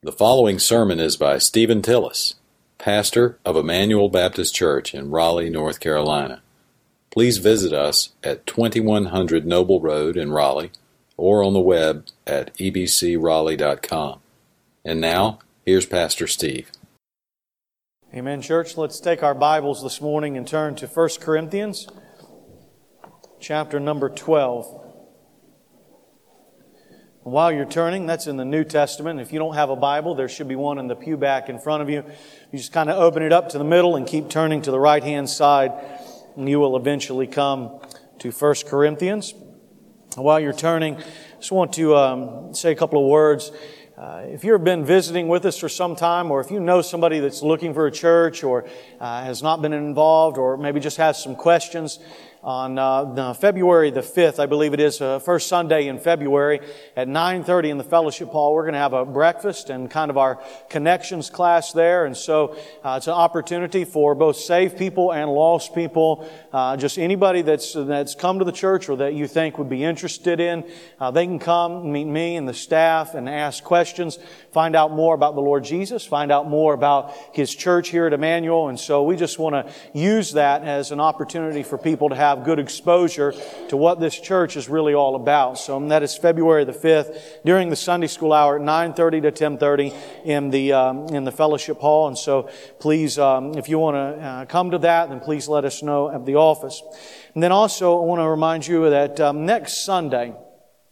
The following sermon is by Stephen Tillis, pastor of Emmanuel Baptist Church in Raleigh, North Carolina. Please visit us at 2100 Noble Road in Raleigh or on the web at ebcraleigh.com. And now, here's Pastor Steve. Amen, church. Let's take our Bibles this morning and turn to 1 Corinthians chapter number 12. While you're turning, that's in the New Testament. If you don't have a Bible, there should be one in the pew back in front of you. You just kind of open it up to the middle and keep turning to the right hand side, and you will eventually come to 1 Corinthians. While you're turning, I just want to um, say a couple of words. Uh, if you've been visiting with us for some time, or if you know somebody that's looking for a church, or uh, has not been involved, or maybe just has some questions, on uh, February the 5th, I believe it is, uh, first Sunday in February at 9.30 in the fellowship hall. We're going to have a breakfast and kind of our connections class there. And so uh, it's an opportunity for both saved people and lost people, uh, just anybody that's, that's come to the church or that you think would be interested in. Uh, they can come, meet me and the staff and ask questions, find out more about the Lord Jesus, find out more about His church here at Emmanuel. And so we just want to use that as an opportunity for people to have have good exposure to what this church is really all about. So that is February the 5th during the Sunday school hour at 9.30 to 10.30 in the, um, in the fellowship hall. And so please, um, if you want to uh, come to that, then please let us know at the office. And then also I want to remind you that um, next Sunday,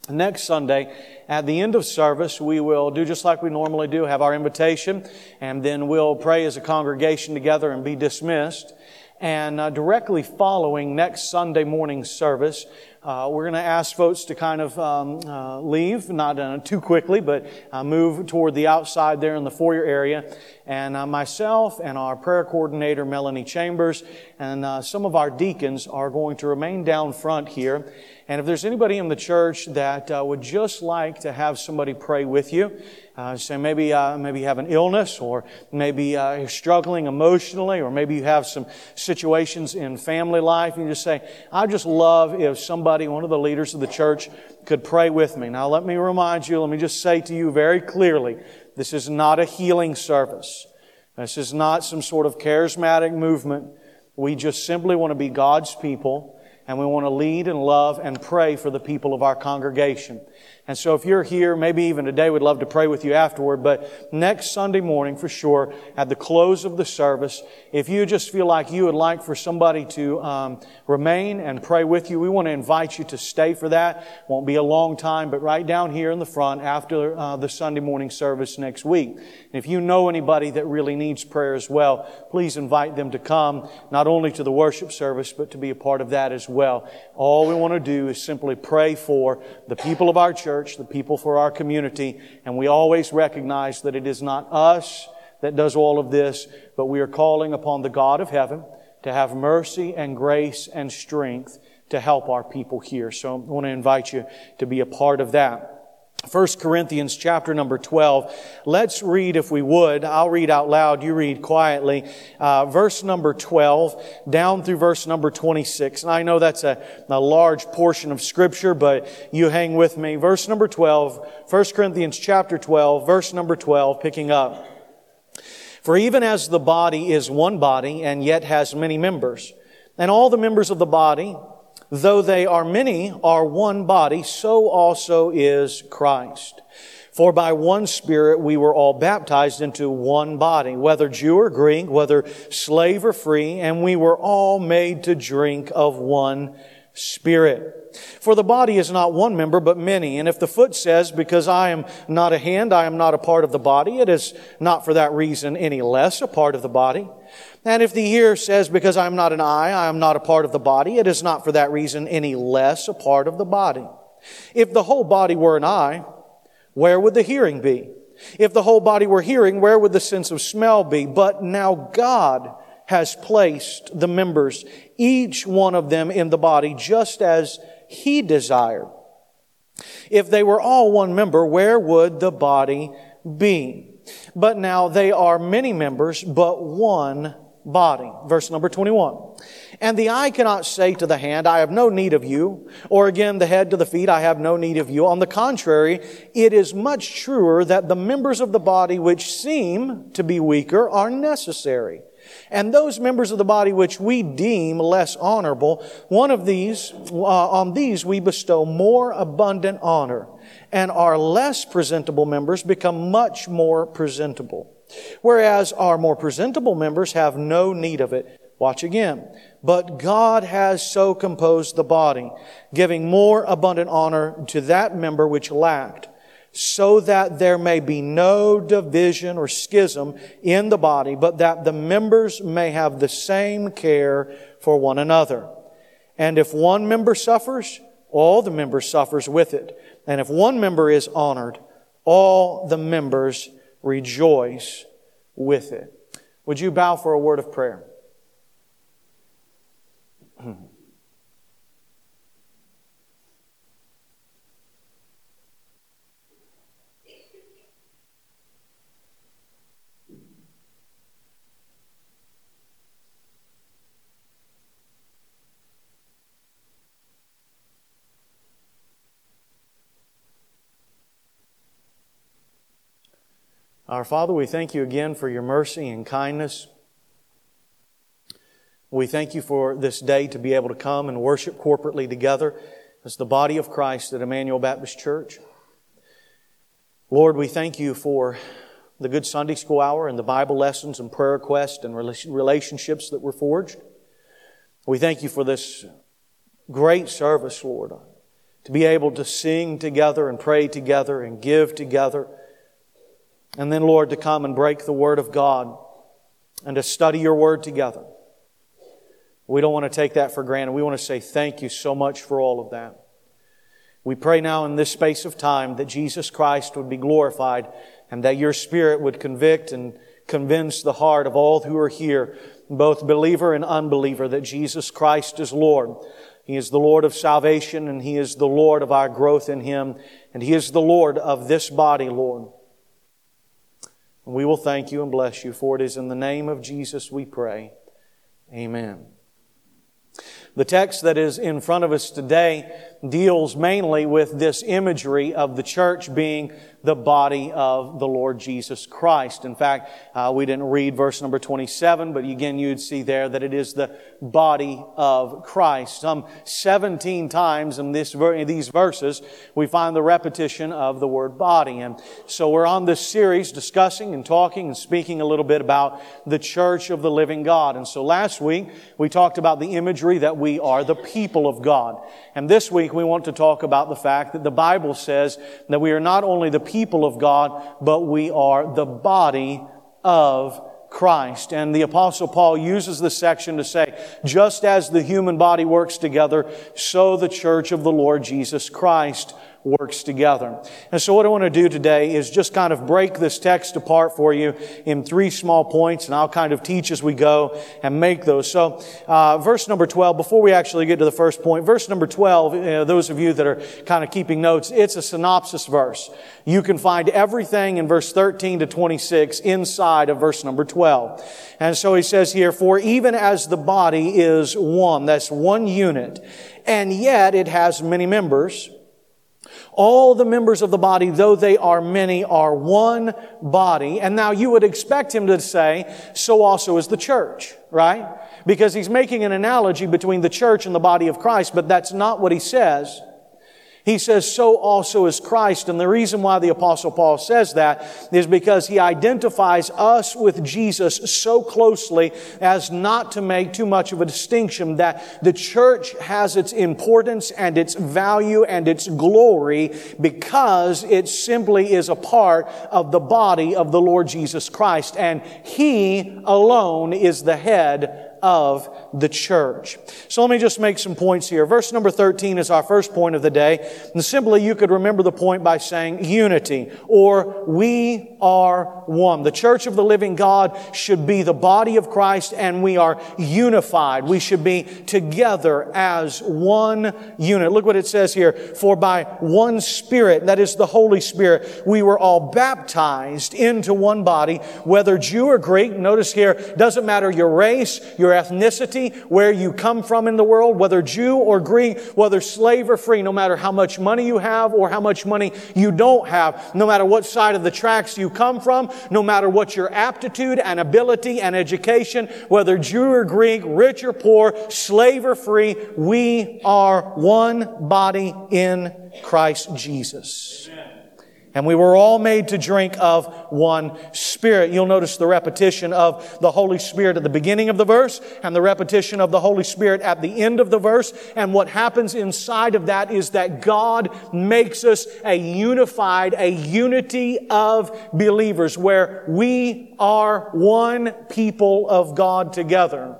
next Sunday, at the end of service, we will do just like we normally do, have our invitation, and then we'll pray as a congregation together and be dismissed. And uh, directly following next Sunday morning service, uh, we're going to ask folks to kind of um, uh, leave, not uh, too quickly, but uh, move toward the outside there in the foyer area. And uh, myself and our prayer coordinator, Melanie Chambers, and some of our deacons are going to remain down front here. And if there's anybody in the church that uh, would just like to have somebody pray with you, uh, say maybe uh, maybe you have an illness, or maybe uh, you're struggling emotionally, or maybe you have some situations in family life, and you just say, "I just love if somebody, one of the leaders of the church, could pray with me." Now, let me remind you. Let me just say to you very clearly, this is not a healing service. This is not some sort of charismatic movement. We just simply want to be God's people and we want to lead and love and pray for the people of our congregation. And so if you're here, maybe even today, we'd love to pray with you afterward. But next Sunday morning, for sure, at the close of the service, if you just feel like you would like for somebody to um, remain and pray with you, we want to invite you to stay for that. Won't be a long time, but right down here in the front after uh, the Sunday morning service next week. And if you know anybody that really needs prayer as well, please invite them to come, not only to the worship service, but to be a part of that as well. All we want to do is simply pray for the people of our church church, the people for our community, and we always recognize that it is not us that does all of this, but we are calling upon the God of heaven to have mercy and grace and strength to help our people here. So I want to invite you to be a part of that. 1 Corinthians chapter number 12. Let's read if we would. I'll read out loud. You read quietly. Uh, verse number 12 down through verse number 26. And I know that's a, a large portion of scripture, but you hang with me. Verse number 12, 1 Corinthians chapter 12, verse number 12, picking up. For even as the body is one body and yet has many members, and all the members of the body, though they are many, are one body, so also is Christ. For by one Spirit we were all baptized into one body, whether Jew or Greek, whether slave or free, and we were all made to drink of one Spirit. For the body is not one member, but many. And if the foot says, because I am not a hand, I am not a part of the body, it is not for that reason any less a part of the body. And if the ear says, Because I am not an eye, I am not a part of the body, it is not for that reason any less a part of the body. If the whole body were an eye, where would the hearing be? If the whole body were hearing, where would the sense of smell be? But now God has placed the members, each one of them in the body, just as He desired. If they were all one member, where would the body be? But now they are many members, but one body. Verse number 21. And the eye cannot say to the hand, I have no need of you, or again the head to the feet, I have no need of you. On the contrary, it is much truer that the members of the body which seem to be weaker are necessary. And those members of the body which we deem less honorable, one of these, uh, on these we bestow more abundant honor, and our less presentable members become much more presentable. Whereas our more presentable members have no need of it. Watch again. But God has so composed the body, giving more abundant honor to that member which lacked, so that there may be no division or schism in the body, but that the members may have the same care for one another. And if one member suffers, all the members suffers with it. And if one member is honored, all the members rejoice with it. Would you bow for a word of prayer? Our Father, we thank you again for your mercy and kindness. We thank you for this day to be able to come and worship corporately together as the body of Christ at Emmanuel Baptist Church. Lord, we thank you for the good Sunday school hour and the Bible lessons and prayer requests and relationships that were forged. We thank you for this great service, Lord, to be able to sing together and pray together and give together and then, Lord, to come and break the Word of God and to study your Word together. We don't want to take that for granted. We want to say thank you so much for all of that. We pray now in this space of time that Jesus Christ would be glorified and that your Spirit would convict and convince the heart of all who are here, both believer and unbeliever, that Jesus Christ is Lord. He is the Lord of salvation and He is the Lord of our growth in Him and He is the Lord of this body, Lord. And we will thank you and bless you, for it is in the name of Jesus we pray. Amen. The text that is in front of us today deals mainly with this imagery of the church being the body of the Lord Jesus Christ. In fact, uh, we didn't read verse number 27, but again, you'd see there that it is the body of Christ. Some 17 times in this, these verses, we find the repetition of the word body. And so we're on this series discussing and talking and speaking a little bit about the church of the living God. And so last week, we talked about the imagery that we are the people of God. And this week, we want to talk about the fact that the Bible says that we are not only the people of God, but we are the body of Christ. And the apostle Paul uses this section to say, just as the human body works together, so the church of the Lord Jesus Christ works together. And so what I want to do today is just kind of break this text apart for you in three small points, and I'll kind of teach as we go and make those. So, uh, verse number 12, before we actually get to the first point, verse number 12, uh, those of you that are kind of keeping notes, it's a synopsis verse. You can find everything in verse 13 to 26 inside of verse number 12. And so he says here, for even as the body is one, that's one unit, and yet it has many members, all the members of the body, though they are many, are one body. And now you would expect him to say, so also is the church, right? Because he's making an analogy between the church and the body of Christ, but that's not what he says. He says, so also is Christ. And the reason why the apostle Paul says that is because he identifies us with Jesus so closely as not to make too much of a distinction that the church has its importance and its value and its glory because it simply is a part of the body of the Lord Jesus Christ. And he alone is the head of the church. So let me just make some points here. Verse number 13 is our first point of the day. And simply you could remember the point by saying unity or we are one. The church of the living God should be the body of Christ and we are unified. We should be together as one unit. Look what it says here. For by one Spirit, that is the Holy Spirit, we were all baptized into one body, whether Jew or Greek. Notice here, doesn't matter your race, your ethnicity, where you come from in the world, whether Jew or Greek, whether slave or free, no matter how much money you have or how much money you don't have, no matter what side of the tracks you come from, no matter what your aptitude and ability and education, whether Jew or Greek, rich or poor, slave or free, we are one body in Christ Jesus. And we were all made to drink of one Spirit. You'll notice the repetition of the Holy Spirit at the beginning of the verse and the repetition of the Holy Spirit at the end of the verse. And what happens inside of that is that God makes us a unified, a unity of believers where we are one people of God together.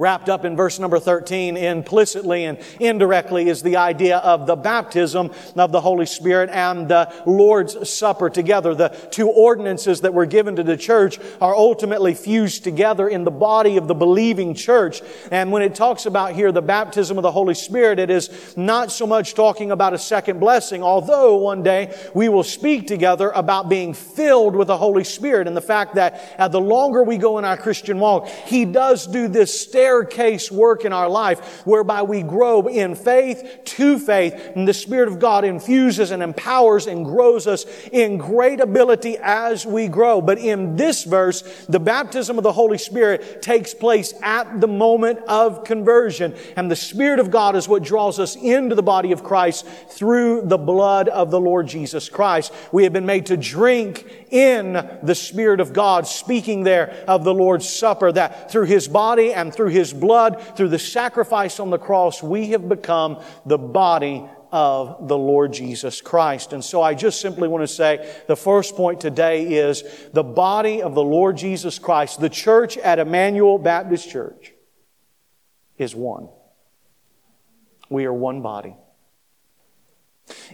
Wrapped up in verse number 13 implicitly and indirectly is the idea of the baptism of the Holy Spirit and the Lord's Supper together. The two ordinances that were given to the church are ultimately fused together in the body of the believing church. And when it talks about here the baptism of the Holy Spirit, it is not so much talking about a second blessing, although one day we will speak together about being filled with the Holy Spirit and the fact that uh, the longer we go in our Christian walk, He does do this stair staircase work in our life whereby we grow in faith to faith and the Spirit of God infuses and empowers and grows us in great ability as we grow. But in this verse, the baptism of the Holy Spirit takes place at the moment of conversion and the Spirit of God is what draws us into the body of Christ through the blood of the Lord Jesus Christ. We have been made to drink in the Spirit of God, speaking there of the Lord's Supper, that through His body and through His his blood, through the sacrifice on the cross, we have become the body of the Lord Jesus Christ. And so I just simply want to say the first point today is the body of the Lord Jesus Christ, the church at Emmanuel Baptist Church, is one. We are one body.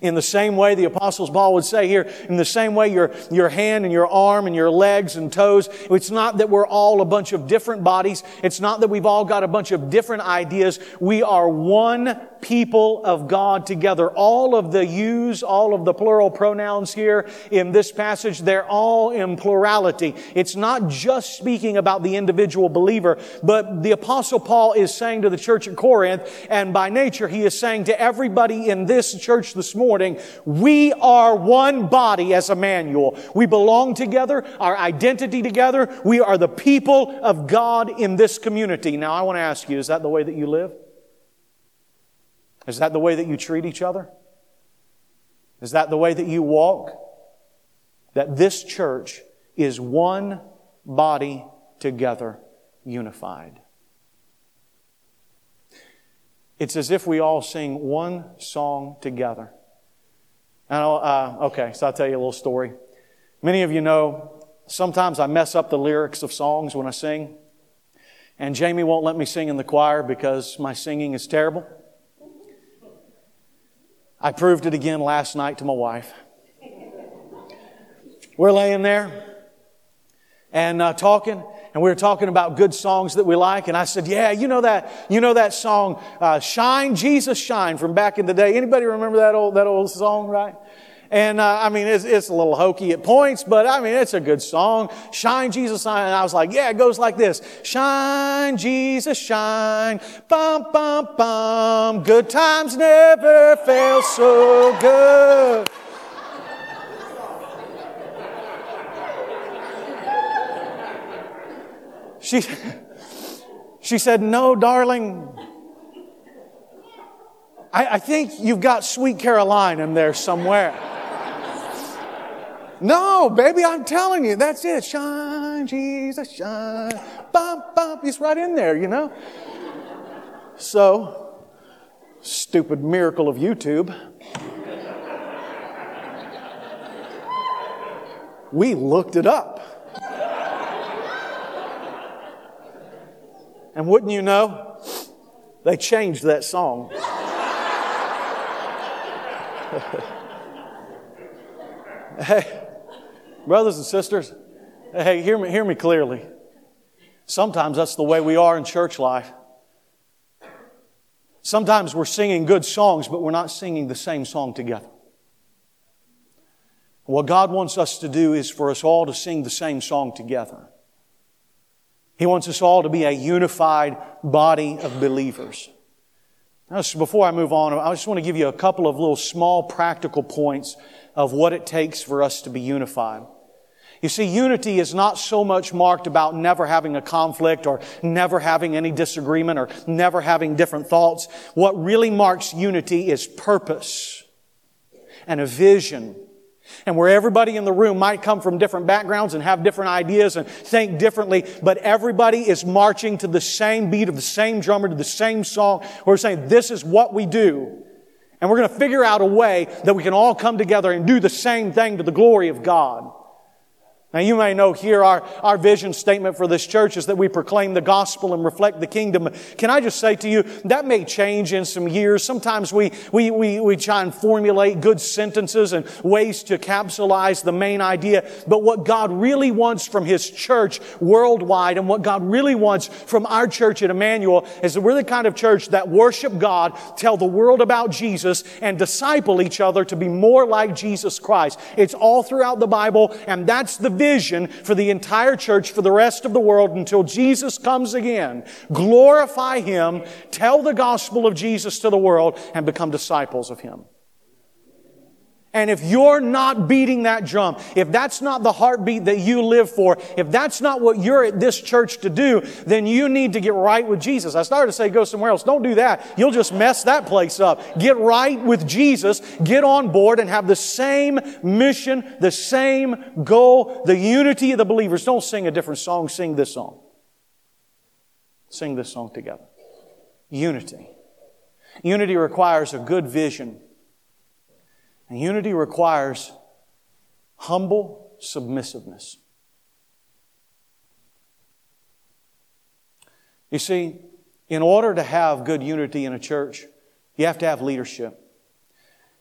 In the same way, the Apostles Paul would say here, in the same way your, your hand and your arm and your legs and toes, it's not that we're all a bunch of different bodies. It's not that we've all got a bunch of different ideas. We are one people of God together. All of the yous, all of the plural pronouns here in this passage, they're all in plurality. It's not just speaking about the individual believer, but the Apostle Paul is saying to the church at Corinth, and by nature, he is saying to everybody in this church this morning, we are one body as Emmanuel. We belong together, our identity together. We are the people of God in this community. Now, I want to ask you, is that the way that you live? Is that the way that you treat each other? Is that the way that you walk? That this church is one body together, unified. It's as if we all sing one song together. And uh, okay, so I'll tell you a little story. Many of you know sometimes I mess up the lyrics of songs when I sing. And Jamie won't let me sing in the choir because my singing is terrible. I proved it again last night to my wife. We're laying there and uh, talking, and we were talking about good songs that we like. And I said, "Yeah, you know that, you know that song, uh, "Shine, Jesus, Shine" from back in the day. Anybody remember that old that old song, right?" And uh, I mean, it's, it's, a little hokey at points, but I mean, it's a good song. Shine, Jesus, shine. And I was like, yeah, it goes like this. Shine, Jesus, shine. Bum, bum, bum. Good times never felt so good. She, she said, no, darling. I, I think you've got Sweet Caroline in there somewhere. No, baby, I'm telling you, that's it. Shine, Jesus, shine. Bump, bump. He's right in there, you know? So, stupid miracle of YouTube. We looked it up. And wouldn't you know, they changed that song. hey, brothers and sisters, hey, hear me, hear me clearly. Sometimes that's the way we are in church life. Sometimes we're singing good songs, but we're not singing the same song together. What God wants us to do is for us all to sing the same song together. He wants us all to be a unified body of believers. Now, before I move on, I just want to give you a couple of little small practical points of what it takes for us to be unified. You see, unity is not so much marked about never having a conflict or never having any disagreement or never having different thoughts. What really marks unity is purpose and a vision and where everybody in the room might come from different backgrounds and have different ideas and think differently, but everybody is marching to the same beat of the same drummer, to the same song. We're saying, this is what we do. And we're going to figure out a way that we can all come together and do the same thing to the glory of God. Now, you may know here our, our vision statement for this church is that we proclaim the gospel and reflect the kingdom. Can I just say to you, that may change in some years. Sometimes we, we, we, we try and formulate good sentences and ways to capsulize the main idea. But what God really wants from His church worldwide and what God really wants from our church at Emmanuel is that we're the kind of church that worship God, tell the world about Jesus, and disciple each other to be more like Jesus Christ. It's all throughout the Bible, and that's the vision for the entire church for the rest of the world until Jesus comes again. Glorify Him, tell the gospel of Jesus to the world, and become disciples of Him. And if you're not beating that drum, if that's not the heartbeat that you live for, if that's not what you're at this church to do, then you need to get right with Jesus. I started to say go somewhere else. Don't do that. You'll just mess that place up. Get right with Jesus, get on board and have the same mission, the same goal, the unity of the believers. Don't sing a different song, sing this song. Sing this song together. Unity. Unity requires a good vision and unity requires humble submissiveness. You see, in order to have good unity in a church, you have to have leadership.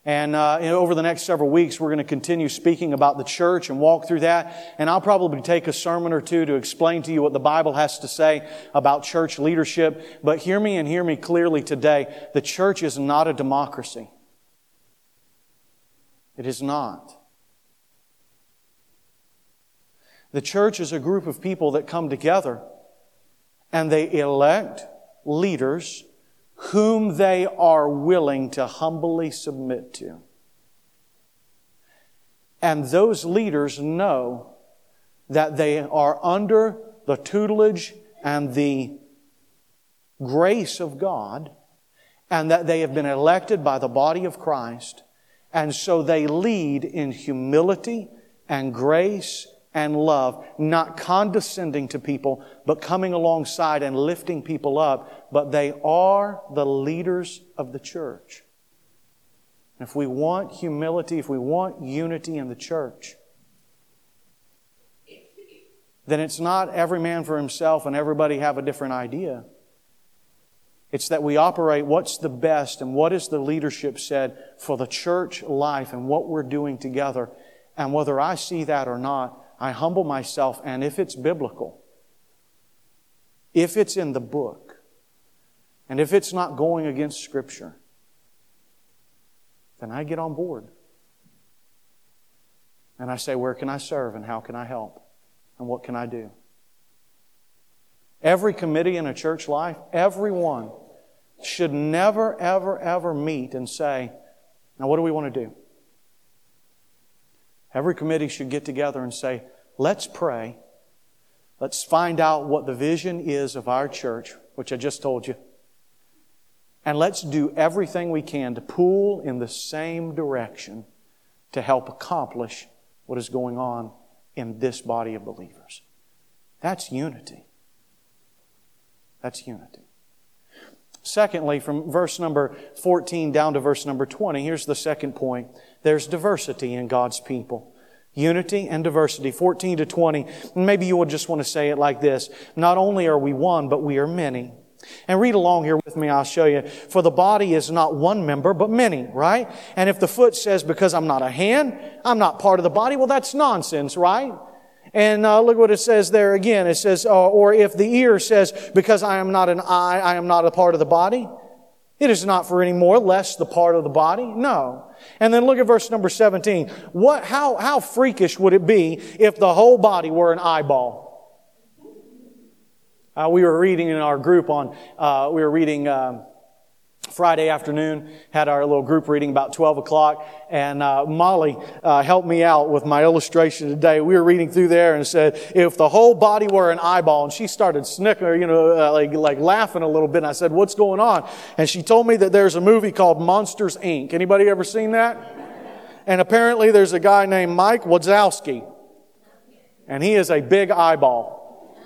And uh, over the next several weeks, we're going to continue speaking about the church and walk through that. And I'll probably take a sermon or two to explain to you what the Bible has to say about church leadership. But hear me and hear me clearly today. The church is not a democracy. It is not. The church is a group of people that come together and they elect leaders whom they are willing to humbly submit to. And those leaders know that they are under the tutelage and the grace of God and that they have been elected by the body of Christ and so they lead in humility and grace and love, not condescending to people, but coming alongside and lifting people up. But they are the leaders of the church. If we want humility, if we want unity in the church, then it's not every man for himself and everybody have a different idea. It's that we operate what's the best and what is the leadership said for the church life and what we're doing together. And whether I see that or not, I humble myself. And if it's biblical, if it's in the book, and if it's not going against Scripture, then I get on board. And I say, where can I serve and how can I help? And what can I do? Every committee in a church life, everyone should never, ever, ever meet and say, now what do we want to do? Every committee should get together and say, let's pray. Let's find out what the vision is of our church, which I just told you. And let's do everything we can to pull in the same direction to help accomplish what is going on in this body of believers. That's unity. That's unity. Secondly, from verse number 14 down to verse number 20, here's the second point. There's diversity in God's people. Unity and diversity, 14 to 20. Maybe you would just want to say it like this. Not only are we one, but we are many. And read along here with me, I'll show you. For the body is not one member, but many, right? And if the foot says, because I'm not a hand, I'm not part of the body, well, that's nonsense, right? And uh, look what it says there again. It says, uh, or if the ear says, because I am not an eye, I am not a part of the body. It is not for any more, less the part of the body. No. And then look at verse number 17. What, how, how freakish would it be if the whole body were an eyeball? Uh, we were reading in our group on, uh, we were reading, um, Friday afternoon, had our little group reading about 12 o'clock, and uh, Molly uh, helped me out with my illustration today. We were reading through there and said, if the whole body were an eyeball, and she started snickering, you know, uh, like, like laughing a little bit, and I said, what's going on? And she told me that there's a movie called Monsters, Inc. Anybody ever seen that? And apparently there's a guy named Mike Wazowski, and he is a big eyeball.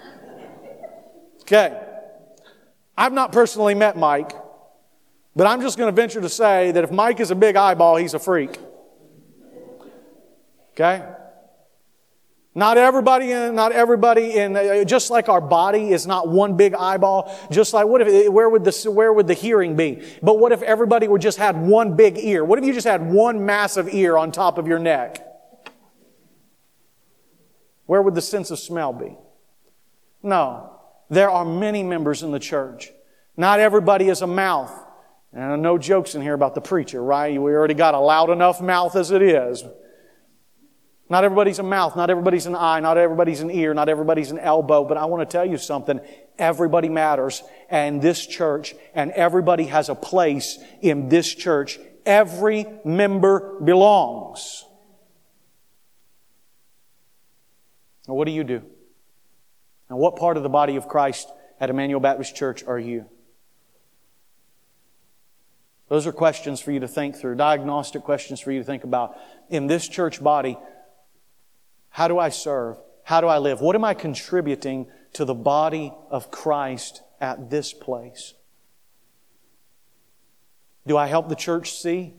Okay. I've not personally met Mike, but I'm just going to venture to say that if Mike is a big eyeball, he's a freak. Okay? Not everybody in, not everybody in, uh, just like our body is not one big eyeball, just like what if, where would the, where would the hearing be? But what if everybody would just had one big ear? What if you just had one massive ear on top of your neck? Where would the sense of smell be? No. There are many members in the church. Not everybody is a mouth. And no jokes in here about the preacher, right? We already got a loud enough mouth as it is. Not everybody's a mouth, not everybody's an eye, not everybody's an ear, not everybody's an elbow, but I want to tell you something. Everybody matters and this church and everybody has a place in this church. Every member belongs. Now, what do you do? And what part of the body of Christ at Emmanuel Baptist Church are you? Those are questions for you to think through, diagnostic questions for you to think about. In this church body, how do I serve? How do I live? What am I contributing to the body of Christ at this place? Do I help the church see?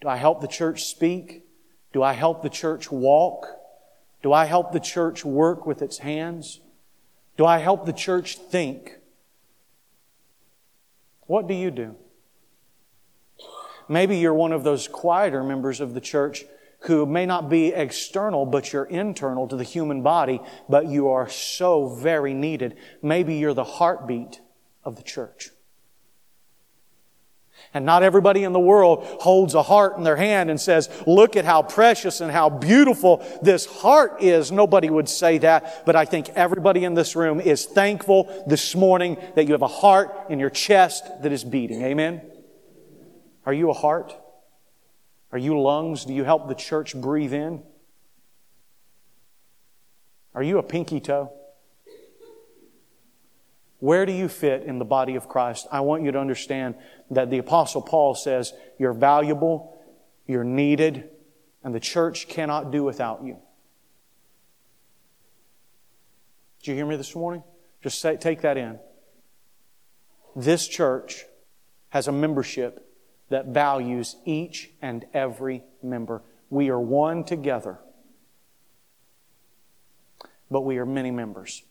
Do I help the church speak? Do I help the church walk? Do I help the church work with its hands? Do I help the church think? What do you do? Maybe you're one of those quieter members of the church who may not be external, but you're internal to the human body, but you are so very needed. Maybe you're the heartbeat of the church. And not everybody in the world holds a heart in their hand and says, look at how precious and how beautiful this heart is. Nobody would say that, but I think everybody in this room is thankful this morning that you have a heart in your chest that is beating. Amen? Are you a heart? Are you lungs? Do you help the church breathe in? Are you a pinky toe? Where do you fit in the body of Christ? I want you to understand that the Apostle Paul says you're valuable, you're needed, and the church cannot do without you. Did you hear me this morning? Just say, take that in. This church has a membership that values each and every member. We are one together, but we are many members.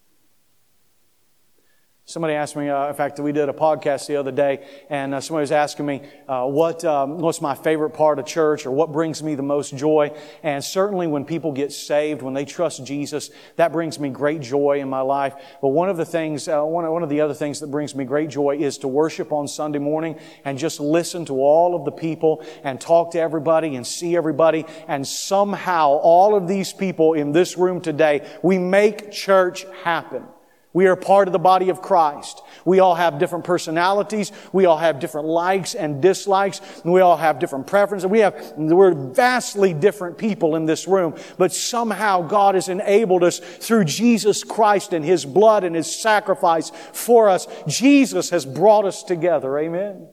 Somebody asked me, uh, in fact, we did a podcast the other day, and uh, somebody was asking me, uh, what, um, what's my favorite part of church or what brings me the most joy? And certainly when people get saved, when they trust Jesus, that brings me great joy in my life. But one of the things, uh, one, one of the other things that brings me great joy is to worship on Sunday morning and just listen to all of the people and talk to everybody and see everybody. And somehow all of these people in this room today, we make church happen. We are part of the body of Christ. We all have different personalities. We all have different likes and dislikes. And We all have different preferences. We have, we're vastly different people in this room. But somehow God has enabled us through Jesus Christ and His blood and His sacrifice for us. Jesus has brought us together. Amen.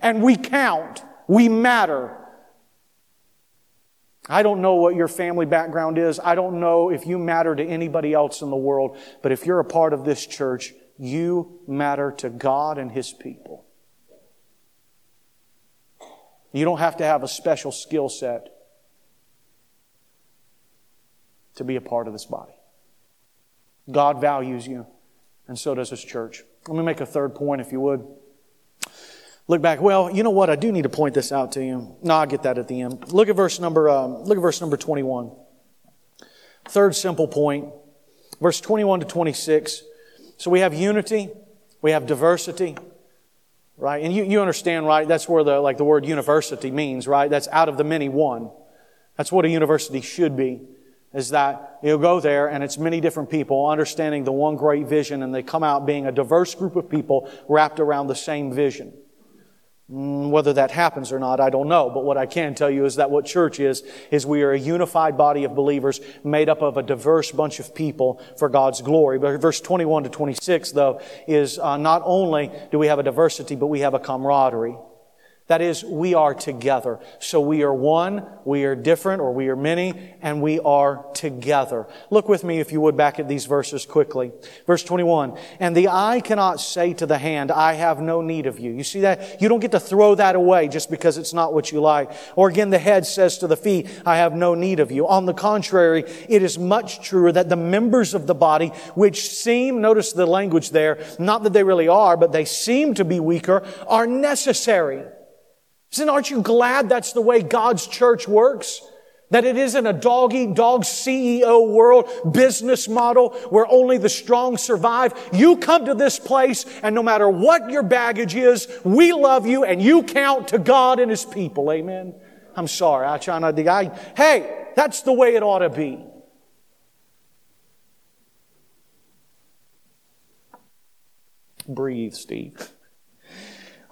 And we count. We matter. I don't know what your family background is. I don't know if you matter to anybody else in the world. But if you're a part of this church, you matter to God and His people. You don't have to have a special skill set. to be a part of this body. God values you, and so does His church. Let me make a third point, if you would. Look back. Well, you know what? I do need to point this out to you. No, I'll get that at the end. Look at verse number. Um, look at verse number twenty-one. Third simple point, verse twenty-one to twenty-six. So we have unity, we have diversity, right? And you, you understand, right? That's where the like the word university means, right? That's out of the many one. That's what a university should be is that you'll go there and it's many different people understanding the one great vision and they come out being a diverse group of people wrapped around the same vision. Mm, whether that happens or not, I don't know. But what I can tell you is that what church is, is we are a unified body of believers made up of a diverse bunch of people for God's glory. But verse 21 to 26, though, is uh, not only do we have a diversity, but we have a camaraderie. That is, we are together. So we are one, we are different, or we are many, and we are together. Look with me, if you would, back at these verses quickly. Verse 21. And the eye cannot say to the hand, I have no need of you. You see that? You don't get to throw that away just because it's not what you like. Or again, the head says to the feet, I have no need of you. On the contrary, it is much truer that the members of the body, which seem, notice the language there, not that they really are, but they seem to be weaker, are necessary. Isn't, aren't you glad that's the way God's church works? That it isn't a dog eat dog CEO world business model where only the strong survive. You come to this place and no matter what your baggage is, we love you and you count to God and His people. Amen. I'm sorry. I try not to, I, hey, that's the way it ought to be. Breathe, Steve.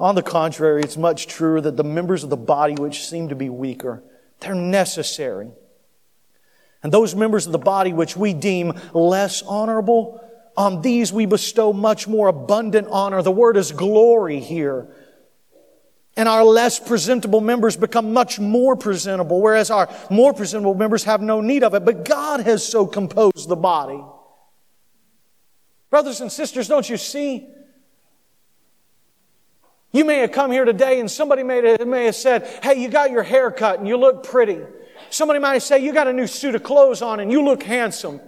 On the contrary, it's much truer that the members of the body which seem to be weaker, they're necessary. And those members of the body which we deem less honorable, on these we bestow much more abundant honor. The word is glory here. And our less presentable members become much more presentable, whereas our more presentable members have no need of it. But God has so composed the body. Brothers and sisters, don't you see? You may have come here today and somebody may have, said, Hey, you got your hair cut and you look pretty. Somebody might say, You got a new suit of clothes on and you look handsome.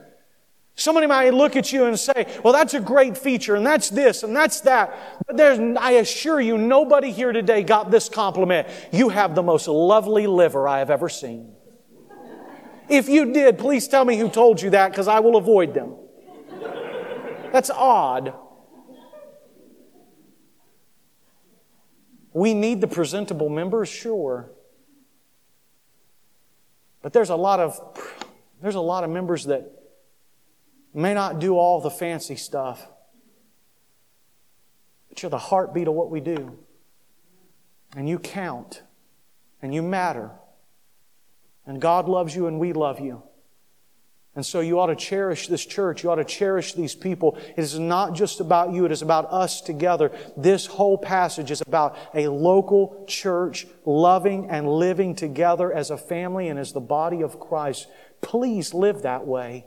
Somebody might look at you and say, Well, that's a great feature and that's this and that's that. But there's, I assure you, nobody here today got this compliment. You have the most lovely liver I have ever seen. If you did, please tell me who told you that because I will avoid them. That's odd. We need the presentable members, sure. But there's a lot of there's a lot of members that may not do all the fancy stuff. But you're the heartbeat of what we do. And you count. And you matter. And God loves you and we love you. And so you ought to cherish this church. You ought to cherish these people. It is not just about you. It is about us together. This whole passage is about a local church loving and living together as a family and as the body of Christ. Please live that way.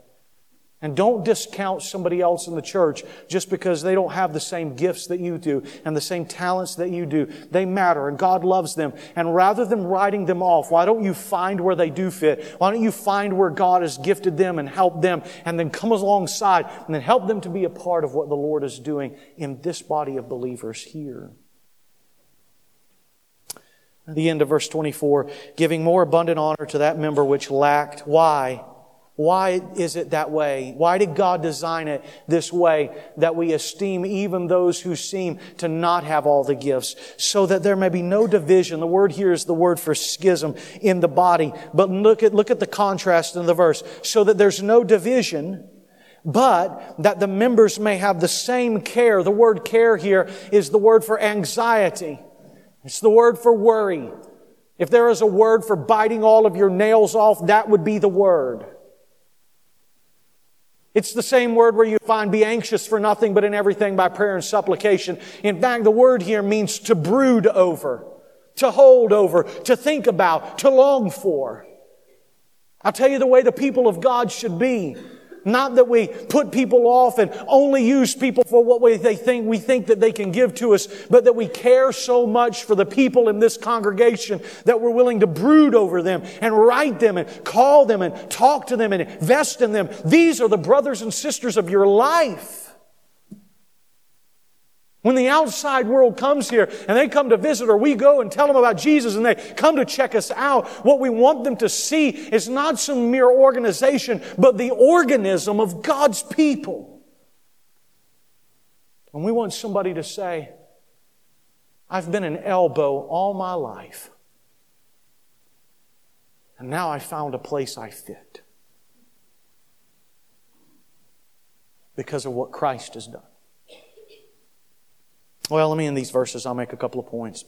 And don't discount somebody else in the church just because they don't have the same gifts that you do and the same talents that you do. They matter and God loves them. And rather than writing them off, why don't you find where they do fit? Why don't you find where God has gifted them and help them and then come alongside and then help them to be a part of what the Lord is doing in this body of believers here? At the end of verse 24, giving more abundant honor to that member which lacked. Why? Why is it that way? Why did God design it this way that we esteem even those who seem to not have all the gifts so that there may be no division? The word here is the word for schism in the body. But look at, look at the contrast in the verse. So that there's no division, but that the members may have the same care. The word care here is the word for anxiety. It's the word for worry. If there is a word for biting all of your nails off, that would be the word. It's the same word where you find be anxious for nothing but in everything by prayer and supplication. In fact, the word here means to brood over, to hold over, to think about, to long for. I'll tell you the way the people of God should be. Not that we put people off and only use people for what they think we think that they can give to us, but that we care so much for the people in this congregation that we're willing to brood over them and write them and call them and talk to them and invest in them. These are the brothers and sisters of your life. When the outside world comes here and they come to visit or we go and tell them about Jesus and they come to check us out, what we want them to see is not some mere organization, but the organism of God's people. And we want somebody to say, I've been an elbow all my life. And now I found a place I fit. Because of what Christ has done. Well, let me end these verses. I'll make a couple of points.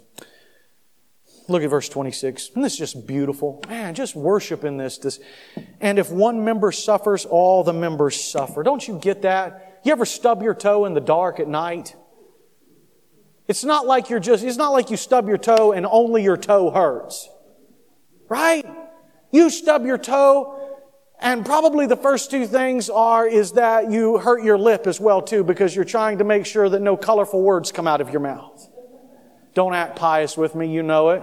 Look at verse 26. Isn't this just beautiful? Man, just worship in this, this. And if one member suffers, all the members suffer. Don't you get that? You ever stub your toe in the dark at night? It's not like you're just, it's not like you stub your toe and only your toe hurts. Right? You stub your toe and probably the first two things are is that you hurt your lip as well too because you're trying to make sure that no colorful words come out of your mouth. Don't act pious with me, you know it.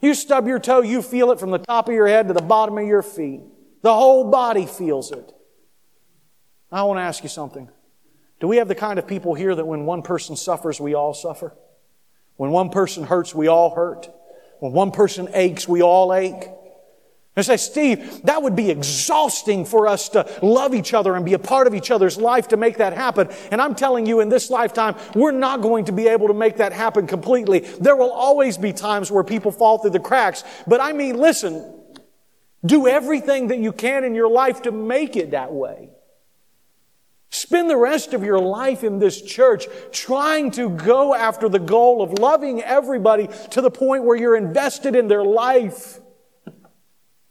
You stub your toe, you feel it from the top of your head to the bottom of your feet. The whole body feels it. I want to ask you something. Do we have the kind of people here that when one person suffers, we all suffer? When one person hurts, we all hurt? When one person aches, we all ache? And say, Steve, that would be exhausting for us to love each other and be a part of each other's life to make that happen. And I'm telling you, in this lifetime, we're not going to be able to make that happen completely. There will always be times where people fall through the cracks. But I mean, listen, do everything that you can in your life to make it that way. Spend the rest of your life in this church trying to go after the goal of loving everybody to the point where you're invested in their life.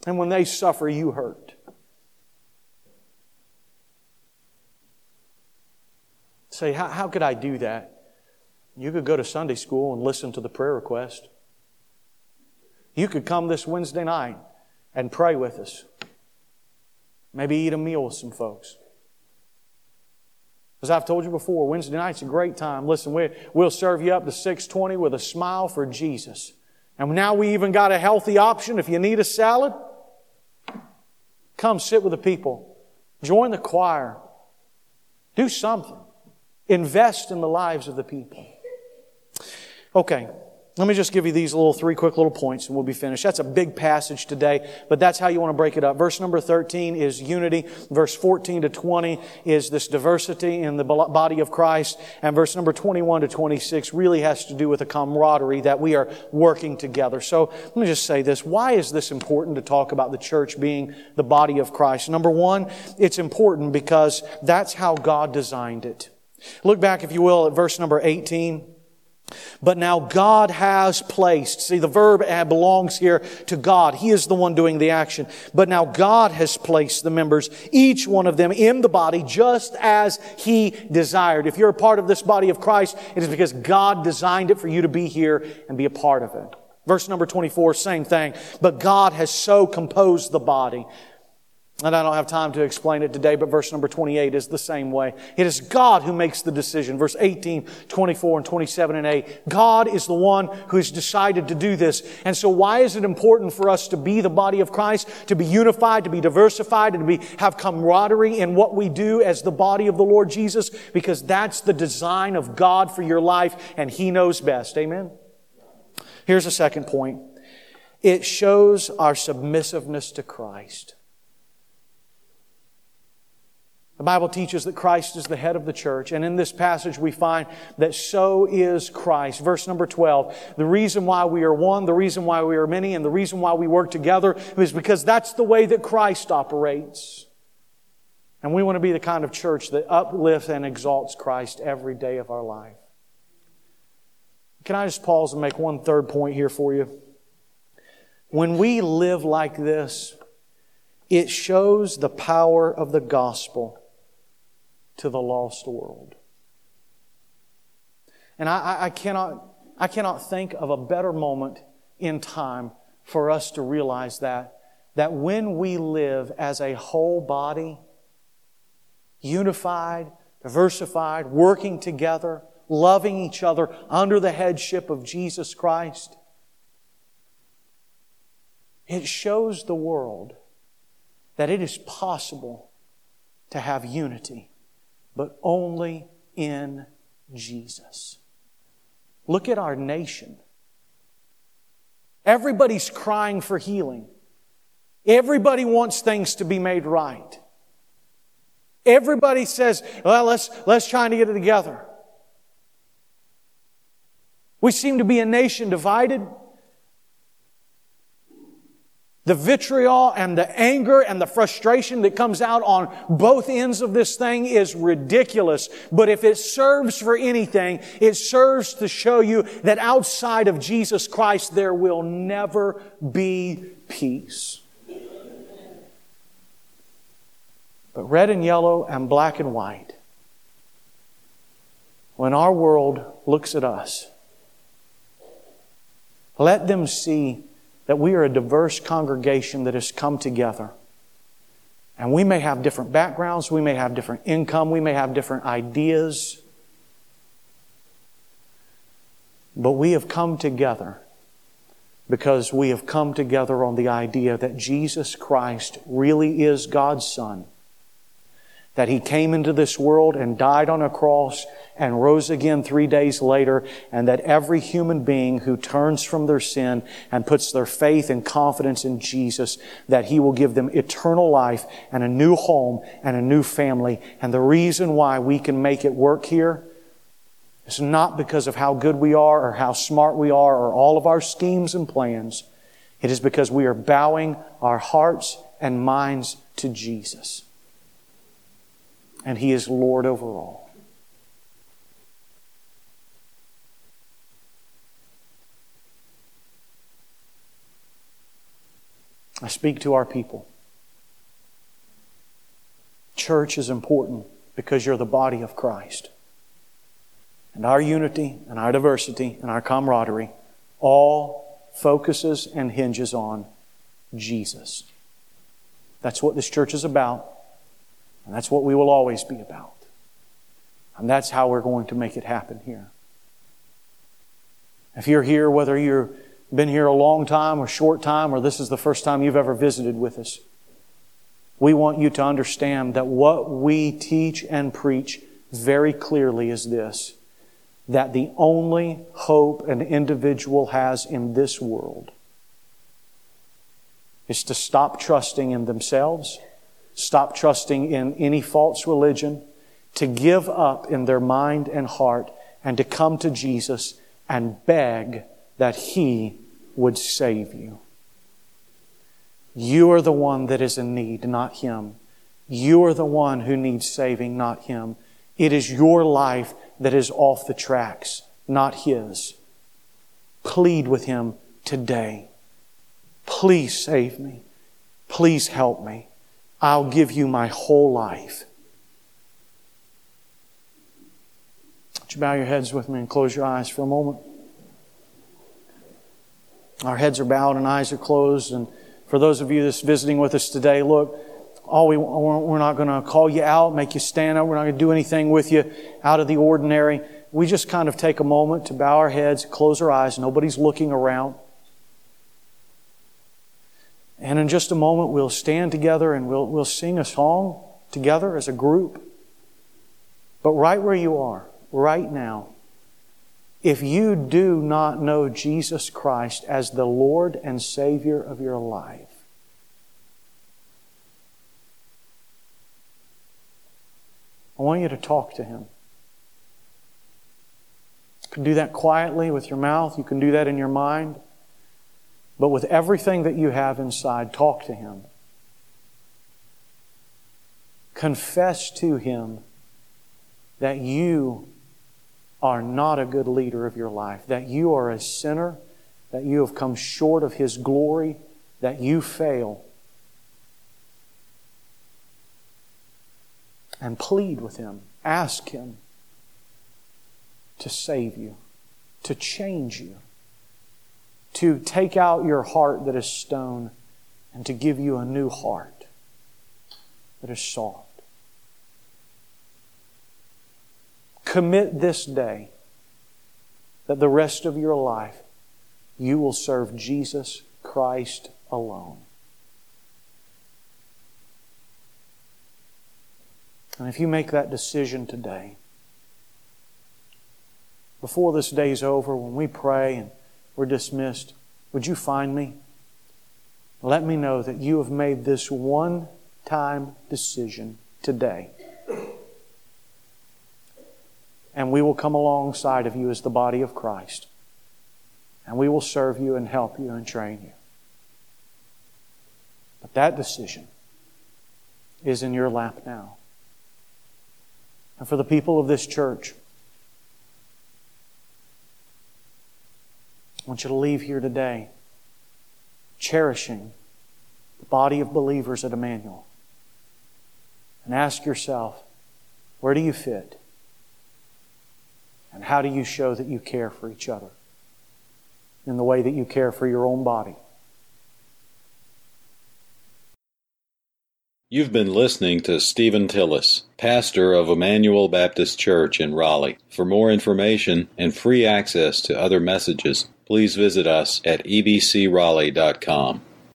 And when they suffer, you hurt. Say, how, how could I do that? You could go to Sunday school and listen to the prayer request. You could come this Wednesday night and pray with us. Maybe eat a meal with some folks. As I've told you before, Wednesday night's a great time. Listen, we, we'll serve you up to 620 with a smile for Jesus. And now we even got a healthy option if you need a salad. Come sit with the people. Join the choir. Do something. Invest in the lives of the people. Okay. Let me just give you these little three quick little points and we'll be finished. That's a big passage today, but that's how you want to break it up. Verse number 13 is unity. Verse 14 to 20 is this diversity in the body of Christ. And verse number 21 to 26 really has to do with the camaraderie that we are working together. So let me just say this. Why is this important to talk about the church being the body of Christ? Number one, it's important because that's how God designed it. Look back, if you will, at verse number 18. But now God has placed, see the verb belongs here to God. He is the one doing the action. But now God has placed the members, each one of them in the body just as He desired. If you're a part of this body of Christ, it is because God designed it for you to be here and be a part of it. Verse number 24, same thing. But God has so composed the body and I don't have time to explain it today, but verse number 28 is the same way. It is God who makes the decision. Verse 18, 24, and 27 and 8. God is the one who has decided to do this. And so why is it important for us to be the body of Christ, to be unified, to be diversified, and to be, have camaraderie in what we do as the body of the Lord Jesus? Because that's the design of God for your life, and He knows best. Amen? Here's a second point. It shows our submissiveness to Christ. The Bible teaches that Christ is the head of the church, and in this passage we find that so is Christ. Verse number 12. The reason why we are one, the reason why we are many, and the reason why we work together is because that's the way that Christ operates. And we want to be the kind of church that uplifts and exalts Christ every day of our life. Can I just pause and make one third point here for you? When we live like this, it shows the power of the gospel to the lost world. And I, I, cannot, I cannot think of a better moment in time for us to realize that that when we live as a whole body, unified, diversified, working together, loving each other under the headship of Jesus Christ, it shows the world that it is possible to have unity, but only in Jesus. Look at our nation. Everybody's crying for healing. Everybody wants things to be made right. Everybody says, well, let's, let's try to get it together. We seem to be a nation divided. The vitriol and the anger and the frustration that comes out on both ends of this thing is ridiculous. But if it serves for anything, it serves to show you that outside of Jesus Christ there will never be peace. But red and yellow and black and white, when our world looks at us, let them see that we are a diverse congregation that has come together. And we may have different backgrounds, we may have different income, we may have different ideas. But we have come together because we have come together on the idea that Jesus Christ really is God's Son that he came into this world and died on a cross and rose again three days later, and that every human being who turns from their sin and puts their faith and confidence in Jesus, that he will give them eternal life and a new home and a new family. And the reason why we can make it work here is not because of how good we are or how smart we are or all of our schemes and plans. It is because we are bowing our hearts and minds to Jesus and He is Lord over all. I speak to our people. Church is important because you're the body of Christ. And our unity and our diversity and our camaraderie all focuses and hinges on Jesus. That's what this church is about. And that's what we will always be about. And that's how we're going to make it happen here. If you're here, whether you've been here a long time or short time, or this is the first time you've ever visited with us, we want you to understand that what we teach and preach very clearly is this that the only hope an individual has in this world is to stop trusting in themselves stop trusting in any false religion, to give up in their mind and heart, and to come to Jesus and beg that He would save you. You are the one that is in need, not Him. You are the one who needs saving, not Him. It is your life that is off the tracks, not His. Plead with Him today. Please save me. Please help me. I'll give you my whole life. Would you bow your heads with me and close your eyes for a moment? Our heads are bowed and eyes are closed. And for those of you that's visiting with us today, look, all we, we're not going to call you out, make you stand up. We're not going to do anything with you out of the ordinary. We just kind of take a moment to bow our heads, close our eyes. Nobody's looking around. And in just a moment, we'll stand together and we'll, we'll sing a song together as a group. But right where you are, right now, if you do not know Jesus Christ as the Lord and Savior of your life, I want you to talk to Him. You can do that quietly with your mouth. You can do that in your mind. But with everything that you have inside, talk to Him. Confess to Him that you are not a good leader of your life, that you are a sinner, that you have come short of His glory, that you fail. And plead with Him. Ask Him to save you, to change you to take out your heart that is stone and to give you a new heart that is soft. Commit this day that the rest of your life you will serve Jesus Christ alone. And if you make that decision today, before this day's over, when we pray and we're dismissed, would you find me? Let me know that you have made this one time decision today. And we will come alongside of you as the body of Christ. And we will serve you and help you and train you. But that decision is in your lap now. And for the people of this church, I want you to leave here today cherishing the body of believers at Emmanuel. And ask yourself, where do you fit? And how do you show that you care for each other in the way that you care for your own body? You've been listening to Stephen Tillis, pastor of Emmanuel Baptist Church in Raleigh. For more information and free access to other messages, please visit us at ebcraleigh.com.